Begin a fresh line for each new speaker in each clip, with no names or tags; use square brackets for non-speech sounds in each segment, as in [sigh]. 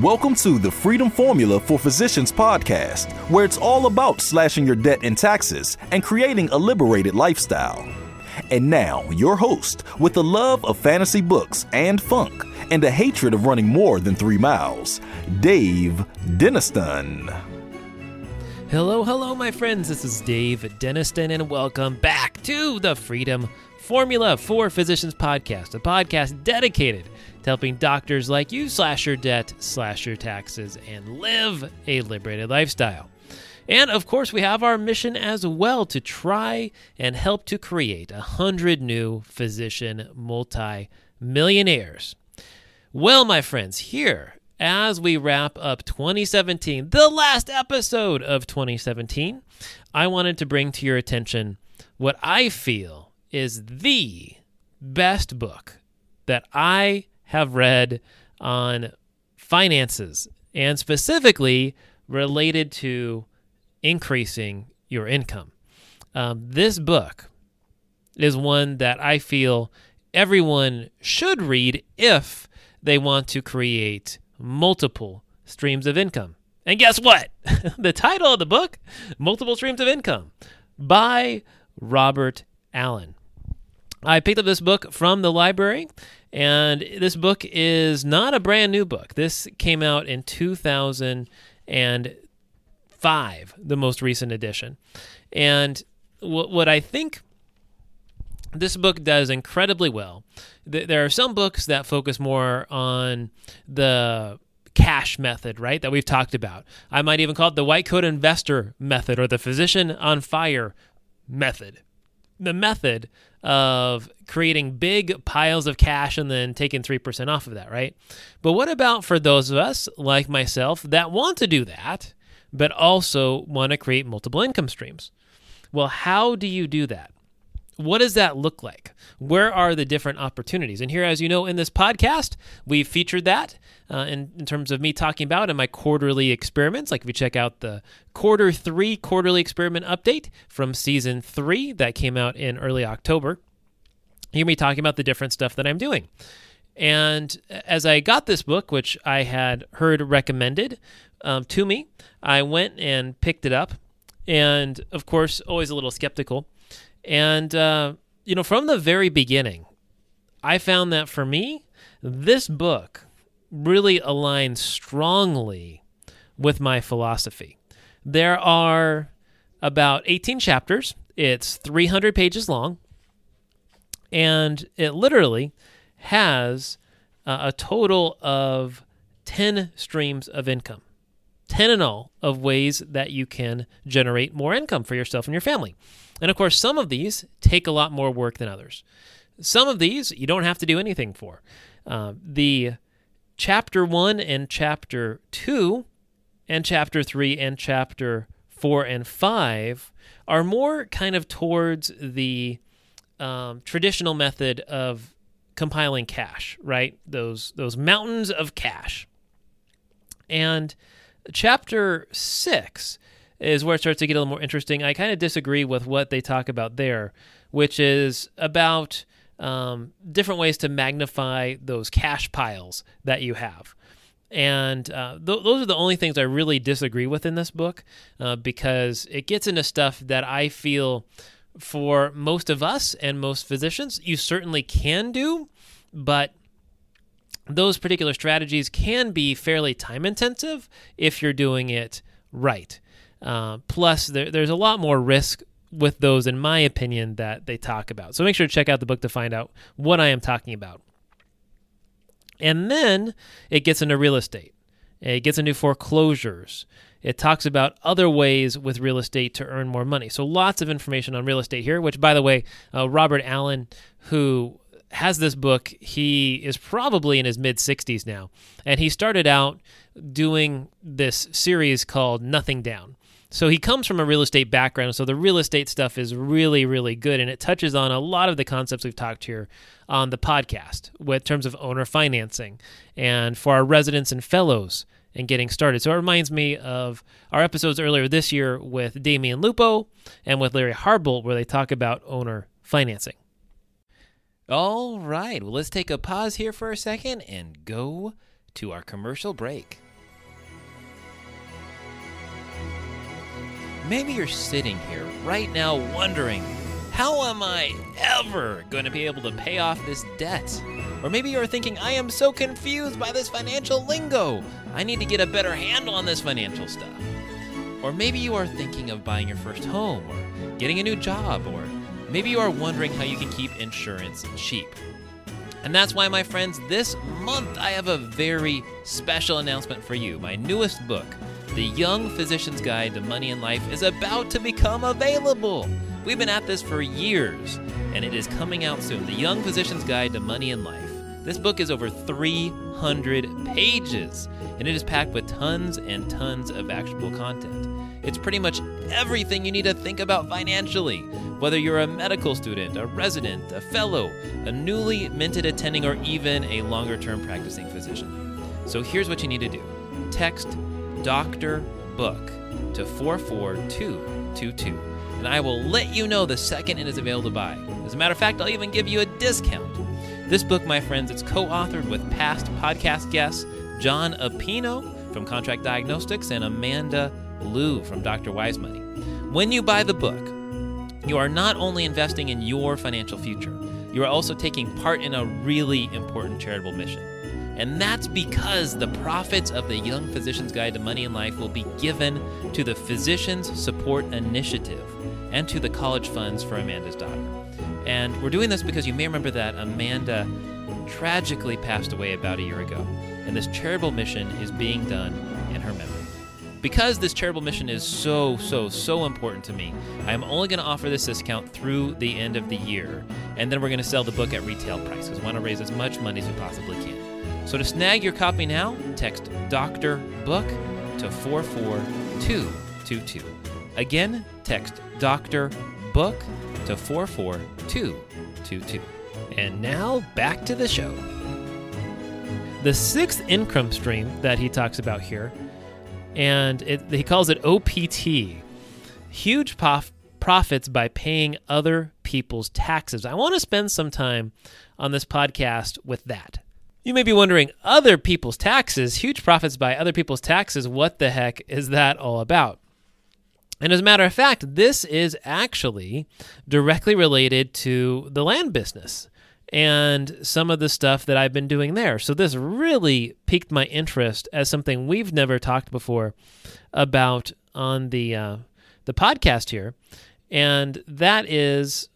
Welcome to the Freedom Formula for Physicians podcast, where it's all about slashing your debt and taxes and creating a liberated lifestyle. And now, your host, with a love of fantasy books and funk, and a hatred of running more than three miles, Dave Denniston.
Hello, hello, my friends. This is Dave Denniston, and welcome back to the Freedom Formula for Physicians podcast, a podcast dedicated to helping doctors like you slash your debt, slash your taxes, and live a liberated lifestyle. And of course, we have our mission as well to try and help to create a hundred new physician multi millionaires. Well, my friends, here as we wrap up 2017, the last episode of 2017, I wanted to bring to your attention what I feel is the best book that I have read on finances and specifically related to increasing your income. Um, this book is one that I feel everyone should read if they want to create multiple streams of income. And guess what? [laughs] the title of the book, Multiple Streams of Income, by Robert Allen. I picked up this book from the library, and this book is not a brand new book. This came out in 2005, the most recent edition. And what, what I think this book does incredibly well. There are some books that focus more on the cash method, right? That we've talked about. I might even call it the white coat investor method or the physician on fire method. The method of creating big piles of cash and then taking 3% off of that, right? But what about for those of us like myself that want to do that, but also want to create multiple income streams? Well, how do you do that? What does that look like? Where are the different opportunities? And here, as you know, in this podcast, we've featured that uh, in, in terms of me talking about in my quarterly experiments. Like if you check out the quarter three quarterly experiment update from season three that came out in early October, you me talking about the different stuff that I'm doing. And as I got this book, which I had heard recommended um, to me, I went and picked it up. And of course, always a little skeptical and, uh, you know, from the very beginning, I found that for me, this book really aligns strongly with my philosophy. There are about 18 chapters, it's 300 pages long, and it literally has uh, a total of 10 streams of income. 10 in all of ways that you can generate more income for yourself and your family. And of course, some of these take a lot more work than others. Some of these you don't have to do anything for. Uh, the chapter one and chapter two, and chapter three and chapter four and five are more kind of towards the um, traditional method of compiling cash, right? Those those mountains of cash. And chapter six is where it starts to get a little more interesting. I kind of disagree with what they talk about there, which is about um, different ways to magnify those cash piles that you have. And uh, th- those are the only things I really disagree with in this book uh, because it gets into stuff that I feel for most of us and most physicians, you certainly can do, but those particular strategies can be fairly time intensive if you're doing it right. Uh, plus, there, there's a lot more risk with those, in my opinion, that they talk about. So make sure to check out the book to find out what I am talking about. And then it gets into real estate. It gets into foreclosures. It talks about other ways with real estate to earn more money. So lots of information on real estate here, which, by the way, uh, Robert Allen, who has this book, he is probably in his mid 60s now. And he started out doing this series called Nothing Down. So he comes from a real estate background, so the real estate stuff is really, really good, and it touches on a lot of the concepts we've talked here on the podcast with terms of owner financing and for our residents and fellows and getting started. So it reminds me of our episodes earlier this year with Damion Lupo and with Larry Harbolt, where they talk about owner financing. All right, well, let's take a pause here for a second and go to our commercial break. Maybe you're sitting here right now wondering, how am I ever going to be able to pay off this debt? Or maybe you're thinking, I am so confused by this financial lingo. I need to get a better handle on this financial stuff. Or maybe you are thinking of buying your first home or getting a new job, or maybe you are wondering how you can keep insurance cheap. And that's why, my friends, this month I have a very special announcement for you. My newest book, The Young Physician's Guide to Money and Life, is about to become available. We've been at this for years, and it is coming out soon. The Young Physician's Guide to Money and Life. This book is over 300 pages, and it is packed with tons and tons of actionable content. It's pretty much everything you need to think about financially, whether you're a medical student, a resident, a fellow, a newly minted attending, or even a longer term practicing physician. So here's what you need to do text Dr. Book to 44222, and I will let you know the second it is available to buy. As a matter of fact, I'll even give you a discount. This book, my friends, it's co authored with past podcast guests Jon Appino from Contract Diagnostics and Amanda Lou from Dr. Wise Money. When you buy the book, you are not only investing in your financial future, you are also taking part in a really important charitable mission. And that's because the profits of the Young Physician's Guide to Money and Life will be given to the Physicians Support Initiative and to the college funds for Amanda's daughter. And we're doing this because you may remember that Amanda tragically passed away about a year ago, and this charitable mission is being done in her memory. Because this charitable mission is so, so, so important to me, I'm only going to offer this discount through the end of the year, and then we're going to sell the book at retail price because we want to raise as much money as we possibly can. So to snag your copy now, text Dr. Book to 44222. Again, text Dr. Book to 44222. And now back to the show. The sixth income stream that he talks about here, and it, he calls it OPT huge prof- profits by paying other people's taxes. I want to spend some time on this podcast with that. You may be wondering, other people's taxes, huge profits by other people's taxes, what the heck is that all about? And as a matter of fact, this is actually directly related to the land business and some of the stuff that I've been doing there. So this really piqued my interest as something we've never talked before about on the uh, the podcast here, and that is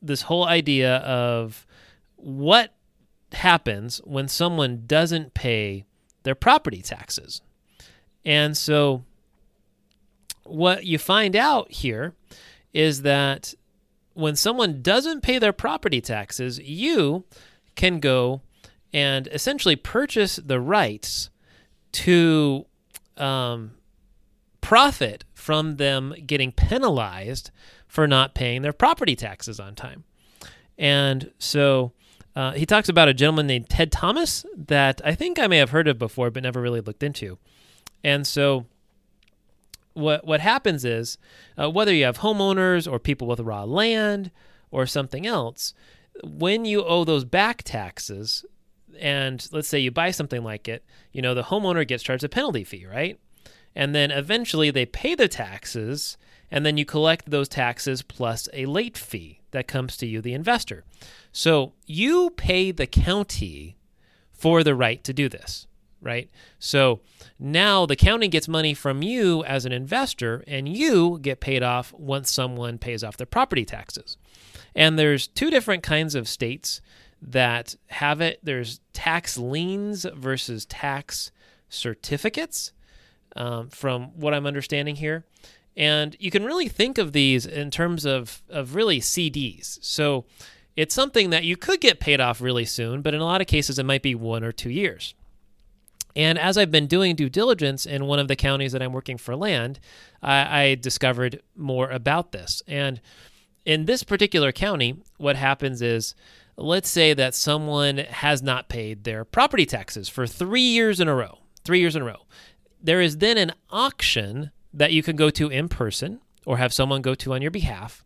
this whole idea of what happens when someone doesn't pay their property taxes. And so what you find out here is that when someone doesn't pay their property taxes, you can go and essentially purchase the rights to um, profit from them getting penalized for not paying their property taxes on time. And so uh, he talks about a gentleman named Ted Thomas that I think I may have heard of before, but never really looked into. And so what what happens is uh, whether you have homeowners or people with raw land or something else, when you owe those back taxes, and let's say you buy something like it, you know the homeowner gets charged a penalty fee, right? And then eventually they pay the taxes, and then you collect those taxes plus a late fee that comes to you, the investor. So you pay the county for the right to do this, right? So now the county gets money from you as an investor, and you get paid off once someone pays off their property taxes. And there's two different kinds of states that have it. There's tax liens versus tax certificates, um, from what I'm understanding here. And you can really think of these in terms of, of really CDs. So it's something that you could get paid off really soon, but in a lot of cases, it might be one or two years. And as I've been doing due diligence in one of the counties that I'm working for land, I, I discovered more about this. And in this particular county, what happens is let's say that someone has not paid their property taxes for three years in a row, three years in a row. There is then an auction that you can go to in person or have someone go to on your behalf.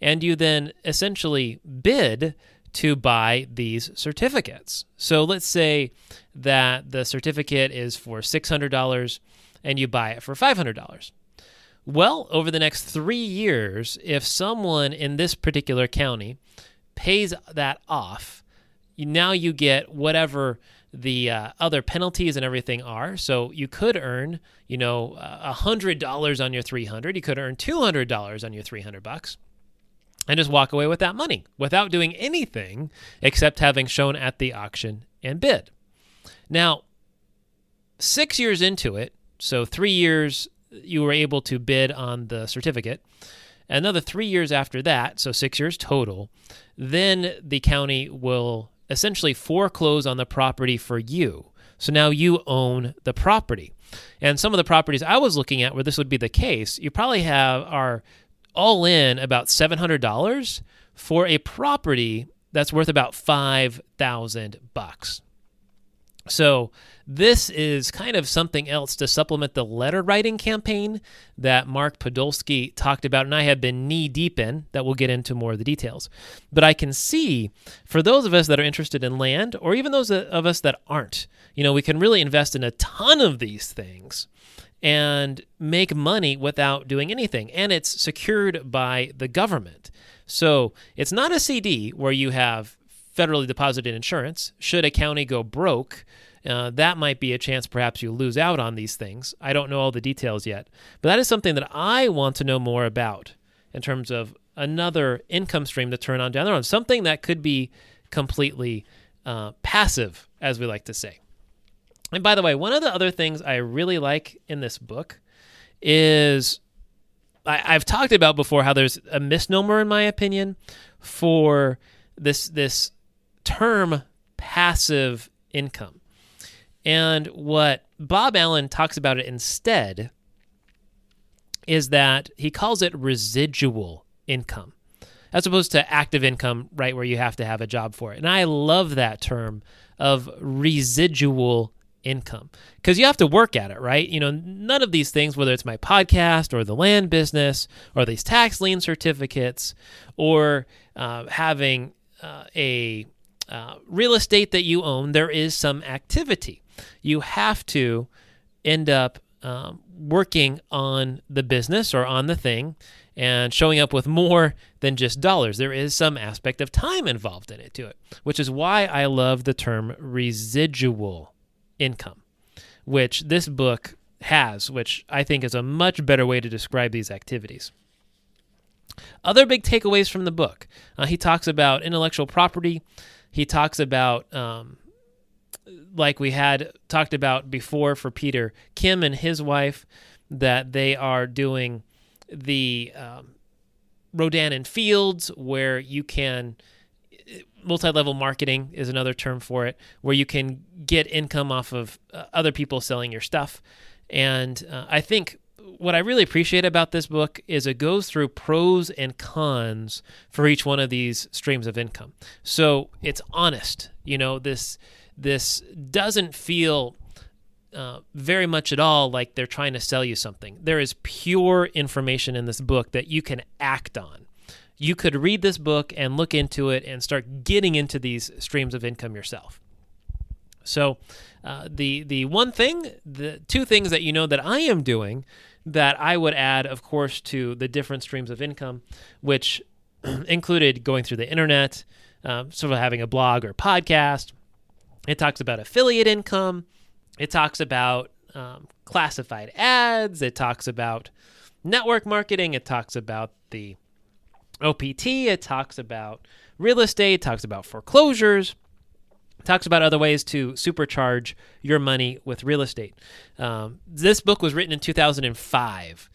And you then essentially bid to buy these certificates. So let's say that the certificate is for $600 and you buy it for $500. Well, over the next three years, if someone in this particular county pays that off, now you get whatever the uh, other penalties and everything are. So you could earn, you know, hundred dollars on your three hundred. You could earn two hundred dollars on your three hundred bucks, and just walk away with that money without doing anything except having shown at the auction and bid. Now, six years into it, so three years you were able to bid on the certificate. Another three years after that, so six years total, then the county will essentially foreclose on the property for you. So now you own the property. And some of the properties I was looking at where this would be the case, you probably have are all in about $700 for a property that's worth about 5,000 bucks. So this is kind of something else to supplement the letter writing campaign that Mark Podolsky talked about, and I have been knee deep in. That we'll get into more of the details. But I can see for those of us that are interested in land, or even those of us that aren't, you know, we can really invest in a ton of these things and make money without doing anything. And it's secured by the government. So it's not a CD where you have federally deposited insurance. Should a county go broke, uh, that might be a chance perhaps you lose out on these things. I don't know all the details yet, but that is something that I want to know more about in terms of another income stream to turn on down the road, something that could be completely uh, passive, as we like to say. And by the way, one of the other things I really like in this book is I, have talked about before how there's a misnomer, in my opinion, for this this term passive income. And what Bob Allen talks about it instead is that he calls it residual income as opposed to active income, right, where you have to have a job for it. And I love that term of residual income because you have to work at it, right? You know, none of these things, whether it's my podcast or the land business or these tax lien certificates or uh, having uh, a uh, real estate that you own, there is some activity. You have to end up um, working on the business or on the thing and showing up with more than just dollars. There is some aspect of time involved in it to it, which is why I love the term residual income, which this book has, which I think is a much better way to describe these activities. Other big takeaways from the book uh, he talks about intellectual property, he talks about, um, like we had talked about before for Peter, Kim and his wife, that they are doing the um, Rodan and Fields, where you can multi-level marketing is another term for it, where you can get income off of uh, other people selling your stuff. And uh, I think what I really appreciate about this book is it goes through pros and cons for each one of these streams of income. So it's honest. You know, this this doesn't feel uh, very much at all like they're trying to sell you something. There is pure information in this book that you can act on. You could read this book and look into it and start getting into these streams of income yourself. So, uh, the the one thing, the two things that you know that I am doing that I would add, of course, to the different streams of income, which [clears throat] included going through the internet, um, sort of having a blog or podcast. It talks about affiliate income. It talks about um, classified ads. It talks about network marketing. It talks about the OPT. It talks about real estate. It talks about foreclosures talks about other ways to supercharge your money with real estate. Um, this book was written in 2005.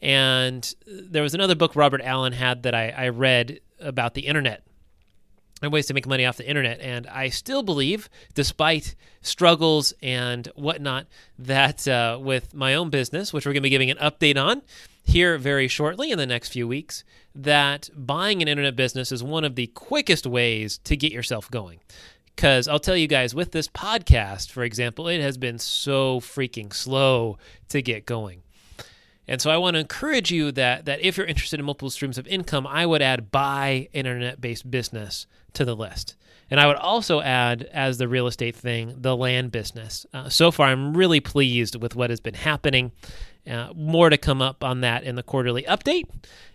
And there was another book Robert Allen had that I, I read about the internet and ways to make money off the internet. And I still believe, despite struggles and whatnot, that uh, with my own business, which we're going to be giving an update on here very shortly in the next few weeks, that buying an internet business is one of the quickest ways to get yourself going. Because I'll tell you guys, with this podcast, for example, it has been so freaking slow to get going. And so I want to encourage you that that if you're interested in multiple streams of income, I would add buy internet-based business to the list. And I would also add, as the real estate thing, the land business. Uh, so far, I'm really pleased with what has been happening. Uh, more to come up on that in the quarterly update.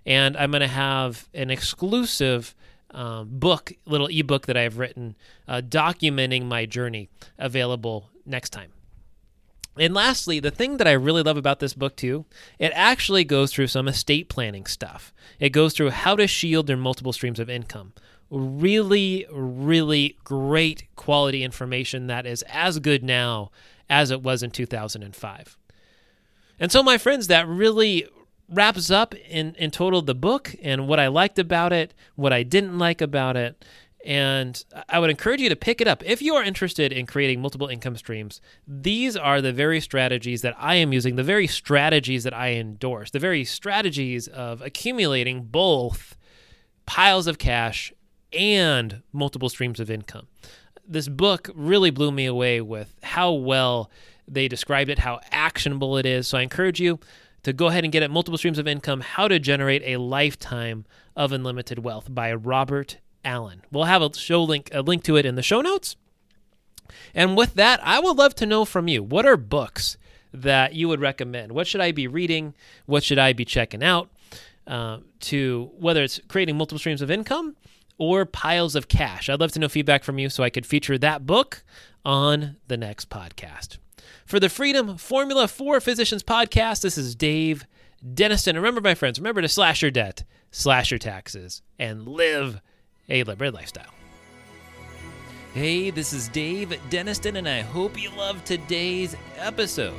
And I'm going to have an exclusive um, book, little ebook that I've written, uh, documenting my journey available next time. And lastly, the thing that I really love about this book too, it actually goes through some estate planning stuff. It goes through how to shield your multiple streams of income. Really, really great quality information that is as good now as it was in 2005. And so, my friends, that really wraps up in, in total the book and what I liked about it, what I didn't like about it. And I would encourage you to pick it up. If you are interested in creating multiple income streams, these are the very strategies that I am using, the very strategies that I endorse, the very strategies of accumulating both piles of cash and multiple streams of income. This book really blew me away with how well they described it, how actionable it is. So I encourage you to go ahead and get at multiple streams of income how to generate a lifetime of unlimited wealth by robert allen. We'll have a show link a link to it in the show notes. And with that i would love to know from you what are books that you would recommend? What should i be reading? What should i be checking out? Uh, to whether it's creating multiple streams of income or piles of cash. I'd love to know feedback from you so i could feature that book on the next podcast for the Freedom Formula for Physicians podcast, this is Dave Denniston. Remember, my friends, remember to slash your debt, slash your taxes, and live a liberated lifestyle. Hey, this is Dave Denniston, and I hope you love today's episode.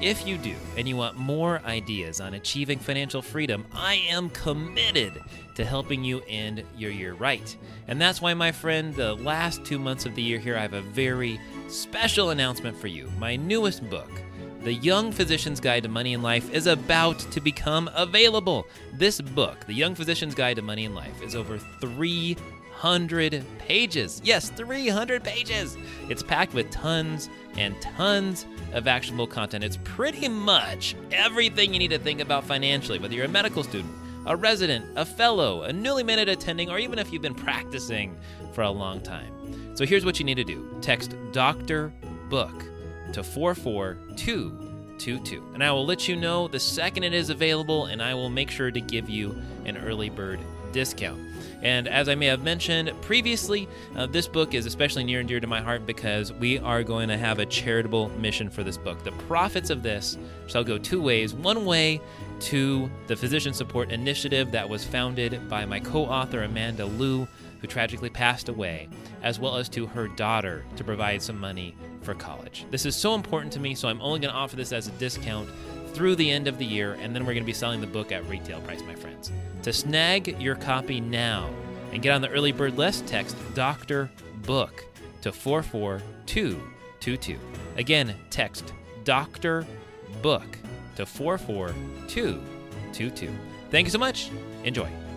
If you do, and you want more ideas on achieving financial freedom, I am committed to helping you end your year right. And that's why, my friend, the last two months of the year here, I have a very special announcement for you. My newest book, The Young Physician's Guide to Money and Life, is about to become available. This book, The Young Physician's Guide to Money and Life, is over 300 pages. Yes, 300 pages. It's packed with tons and tons of actionable content. It's pretty much everything you need to think about financially, whether you're a medical student, a resident, a fellow, a newly minted attending, or even if you've been practicing for a long time. So here's what you need to do text Dr. Book to 44222. And I will let you know the second it is available, and I will make sure to give you an early bird discount. And as I may have mentioned previously, uh, this book is especially near and dear to my heart because we are going to have a charitable mission for this book. The profits of this shall go two ways. One way to the Physician Support Initiative that was founded by my co author, Amanda Liu who tragically passed away, as well as to her daughter to provide some money for college. This is so important to me, so I'm only going to offer this as a discount through the end of the year, and then we're going to be selling the book at retail price, my friends. To snag your copy now and get on the early bird list, text Dr. Book to 44222. Again, text Dr. Book to 44222. Thank you so much. Enjoy.